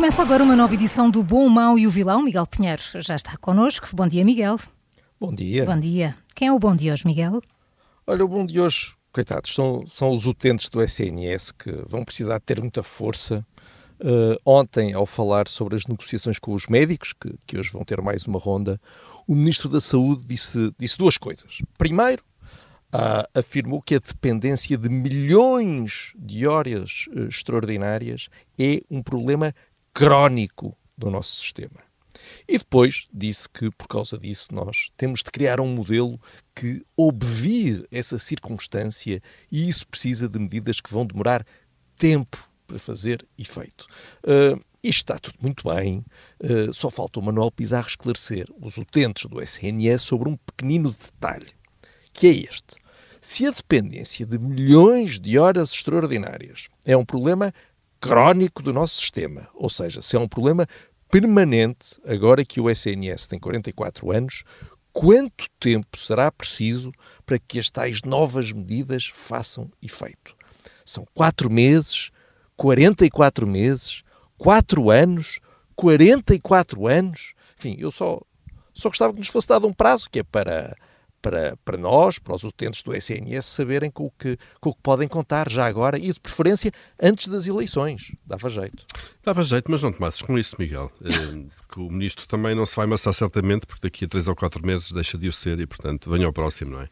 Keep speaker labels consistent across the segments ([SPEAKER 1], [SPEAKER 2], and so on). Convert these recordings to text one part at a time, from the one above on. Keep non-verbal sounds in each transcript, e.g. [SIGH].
[SPEAKER 1] Começa agora uma nova edição do Bom, o Mau e o Vilão. Miguel Pinheiro já está connosco. Bom dia, Miguel.
[SPEAKER 2] Bom dia.
[SPEAKER 1] Bom dia. Quem é o bom de hoje, Miguel?
[SPEAKER 2] Olha, o bom de hoje, coitados, são, são os utentes do SNS que vão precisar ter muita força. Uh, ontem, ao falar sobre as negociações com os médicos, que, que hoje vão ter mais uma ronda, o Ministro da Saúde disse, disse duas coisas. Primeiro, uh, afirmou que a dependência de milhões de horas uh, extraordinárias é um problema crónico do nosso sistema. E depois disse que, por causa disso, nós temos de criar um modelo que obvie essa circunstância e isso precisa de medidas que vão demorar tempo para fazer efeito. Uh, isto está tudo muito bem, uh, só falta o Manuel Pizarro esclarecer os utentes do SNS sobre um pequenino detalhe, que é este. Se a dependência de milhões de horas extraordinárias é um problema crónico do nosso sistema, ou seja, se é um problema permanente, agora que o SNS tem 44 anos, quanto tempo será preciso para que as tais novas medidas façam efeito? São quatro meses, 44 meses, 4 anos, 44 anos. Enfim, eu só, só gostava que nos fosse dado um prazo, que é para para, para nós, para os utentes do SNS, saberem com o, que, com o que podem contar já agora e, de preferência, antes das eleições. Dava jeito.
[SPEAKER 3] Dava jeito, mas não tomasses com isso, Miguel. [LAUGHS] Eh, que o ministro também não se vai amassar certamente, porque daqui a três ou quatro meses deixa de o ser e, portanto, venha ao próximo, não é?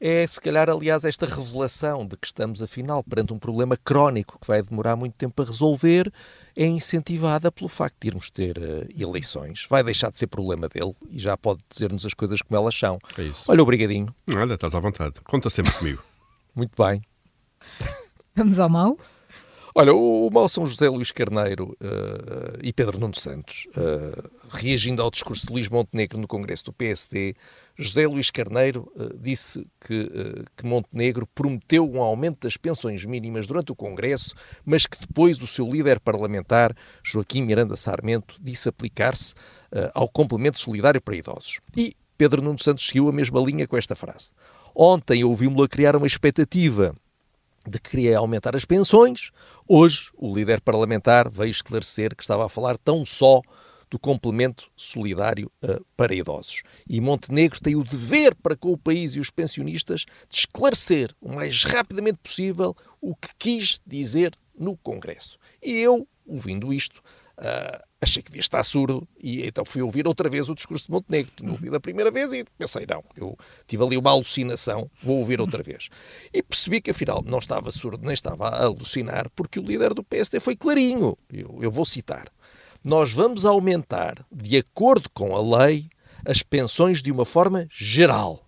[SPEAKER 2] É, se calhar, aliás, esta revelação de que estamos, afinal, perante um problema crónico que vai demorar muito tempo a resolver, é incentivada pelo facto de irmos ter uh, eleições. Vai deixar de ser problema dele e já pode dizer-nos as coisas como elas são.
[SPEAKER 3] É isso.
[SPEAKER 2] Olha, obrigadinho.
[SPEAKER 3] Olha, estás à vontade. Conta sempre comigo.
[SPEAKER 2] muito bem.
[SPEAKER 1] Vamos ao mal?
[SPEAKER 2] Olha, o, o mau São José Luís Carneiro uh, e Pedro Nuno Santos, uh, reagindo ao discurso de Luís Montenegro no Congresso do PSD, José Luís Carneiro uh, disse que, que Montenegro prometeu um aumento das pensões mínimas durante o Congresso, mas que depois o seu líder parlamentar, Joaquim Miranda Sarmento, disse aplicar-se ao complemento solidário para idosos. E Pedro Nuno Santos seguiu a mesma linha com esta frase. Ontem ouvimos-lo a criar uma expectativa de que queria aumentar as pensões. Hoje, o líder parlamentar veio esclarecer que estava a falar tão só do complemento solidário uh, para idosos. E Montenegro tem o dever para com o país e os pensionistas de esclarecer o mais rapidamente possível o que quis dizer no Congresso. E eu, ouvindo isto, Uh, achei que devia estar surdo e então fui ouvir outra vez o discurso de Montenegro. Tinha ouvido a primeira vez e pensei, não, eu tive ali uma alucinação, vou ouvir outra vez. E percebi que afinal não estava surdo nem estava a alucinar, porque o líder do PSD foi clarinho. Eu, eu vou citar. Nós vamos aumentar, de acordo com a lei, as pensões de uma forma geral.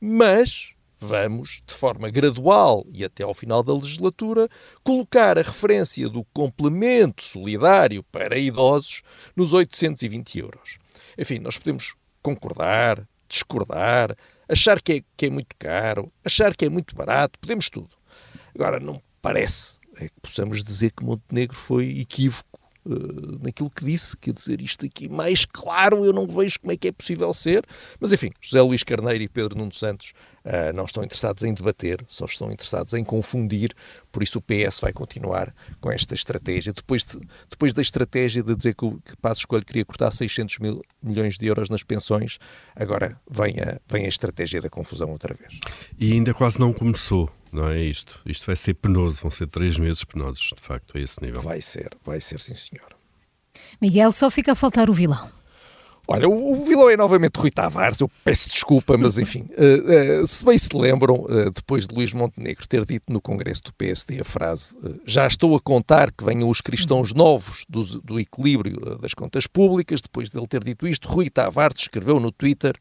[SPEAKER 2] Mas vamos, de forma gradual e até ao final da legislatura, colocar a referência do complemento solidário para idosos nos 820 euros. Enfim, nós podemos concordar, discordar, achar que é, que é muito caro, achar que é muito barato, podemos tudo. Agora, não parece é que possamos dizer que Montenegro foi equívoco uh, naquilo que disse, quer dizer, isto aqui mais claro eu não vejo como é que é possível ser, mas enfim, José Luís Carneiro e Pedro Nuno Santos uh, não estão interessados em debater, só estão interessados em confundir, por isso o PS vai continuar com esta estratégia. Depois, de, depois da estratégia de dizer que o que Passo Escolho queria cortar 600 mil milhões de euros nas pensões, agora vem a, vem a estratégia da confusão outra vez.
[SPEAKER 3] E ainda quase não começou não é isto. Isto vai ser penoso, vão ser três meses penosos, de facto, a esse nível.
[SPEAKER 2] Vai ser, vai ser, sim, senhor.
[SPEAKER 1] Miguel, só fica a faltar o vilão.
[SPEAKER 2] Olha, o, o vilão é novamente Rui Tavares, eu peço desculpa, mas [LAUGHS] enfim, uh, uh, se bem se lembram, uh, depois de Luís Montenegro ter dito no Congresso do PSD a frase já estou a contar que venham os cristãos novos do, do equilíbrio das contas públicas, depois dele ter dito isto, Rui Tavares escreveu no Twitter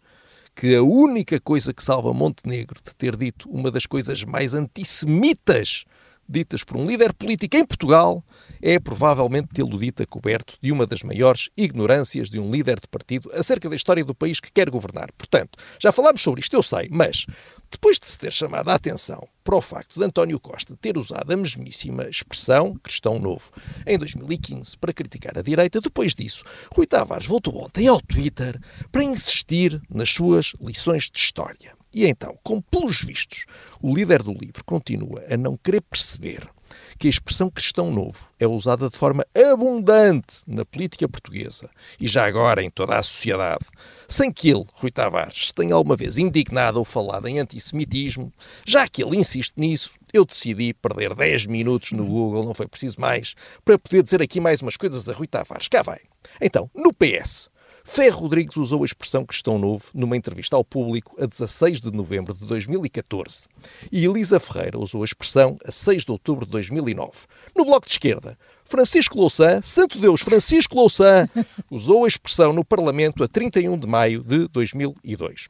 [SPEAKER 2] que a única coisa que salva Montenegro de ter dito uma das coisas mais antissemitas ditas por um líder político em Portugal é provavelmente tê-lo dito a coberto de uma das maiores ignorâncias de um líder de partido acerca da história do país que quer governar. Portanto, já falámos sobre isto, eu sei, mas depois de se ter chamado a atenção para o facto de António Costa ter usado a mesmíssima expressão cristão novo em 2015 para criticar a direita, depois disso, Rui Tavares voltou ontem ao Twitter para insistir nas suas lições de história. E então, como pelos vistos, o líder do livro continua a não querer perceber que a expressão cristão novo é usada de forma abundante na política portuguesa e já agora em toda a sociedade, sem que ele, Rui Tavares, se tenha alguma vez indignado ou falado em antissemitismo, já que ele insiste nisso, eu decidi perder 10 minutos no Google, não foi preciso mais, para poder dizer aqui mais umas coisas a Rui Tavares. Cá vai. Então, no PS, Ferro Rodrigues usou a expressão cristão novo numa entrevista ao público a 16 de novembro de 2014 e Elisa Ferreira usou a expressão a 6 de outubro de 2009. No Bloco de Esquerda, Francisco Louçã, Santo Deus Francisco Louçã, usou a expressão no Parlamento a 31 de maio de 2002.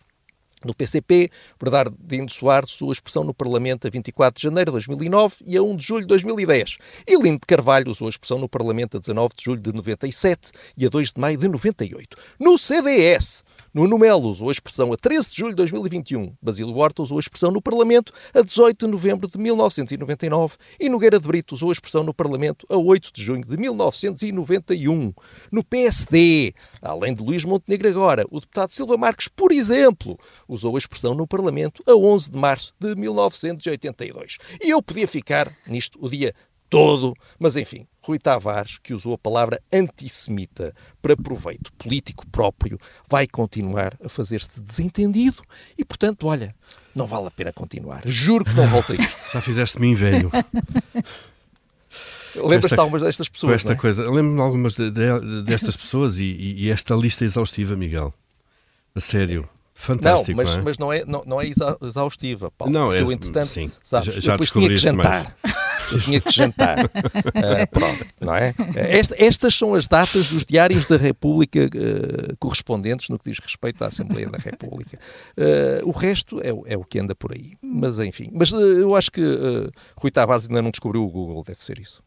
[SPEAKER 2] No PCP, Bernardino Soares usou a expressão no Parlamento a 24 de janeiro de 2009 e a 1 de julho de 2010. E Lindo de Carvalho usou a expressão no Parlamento a 19 de julho de 97 e a 2 de maio de 98. No CDS, Nuno Melo usou a expressão a 13 de julho de 2021. Basílio Horta usou a expressão no Parlamento a 18 de novembro de 1999 e Nogueira de Brito usou a expressão no Parlamento a 8 de junho de 1991. No PSD, além de Luís Montenegro agora, o deputado Silva Marques, por exemplo, usou a expressão no Parlamento a 11 de março de 1982. E eu podia ficar nisto o dia todo, mas enfim, Rui Tavares, que usou a palavra antissemita para proveito político próprio, vai continuar a fazer-se desentendido e, portanto, olha, não vale a pena continuar. Juro que não volta a isto. [LAUGHS]
[SPEAKER 3] Já fizeste-me velho. [LAUGHS]
[SPEAKER 2] Lembras-te de algumas destas pessoas?
[SPEAKER 3] Esta
[SPEAKER 2] é?
[SPEAKER 3] coisa, lembro-me de algumas de, de, destas pessoas e, e, esta lista exaustiva, Miguel. A sério. Fantástico,
[SPEAKER 2] não, mas
[SPEAKER 3] não
[SPEAKER 2] é, mas não é, não, não é exaustiva, Paulo.
[SPEAKER 3] Não,
[SPEAKER 2] é,
[SPEAKER 3] eu,
[SPEAKER 2] entretanto,
[SPEAKER 3] sim,
[SPEAKER 2] sabes,
[SPEAKER 3] já, já
[SPEAKER 2] depois tinha que jantar. [LAUGHS] Eu tinha que jantar. Uh, [LAUGHS] pronto, não é? Esta, estas são as datas dos diários da República uh, correspondentes no que diz respeito à Assembleia da República. Uh, o resto é, é, o que anda por aí. Mas enfim. Mas eu acho que Rui Tavares ainda não descobriu o Google, deve ser isso.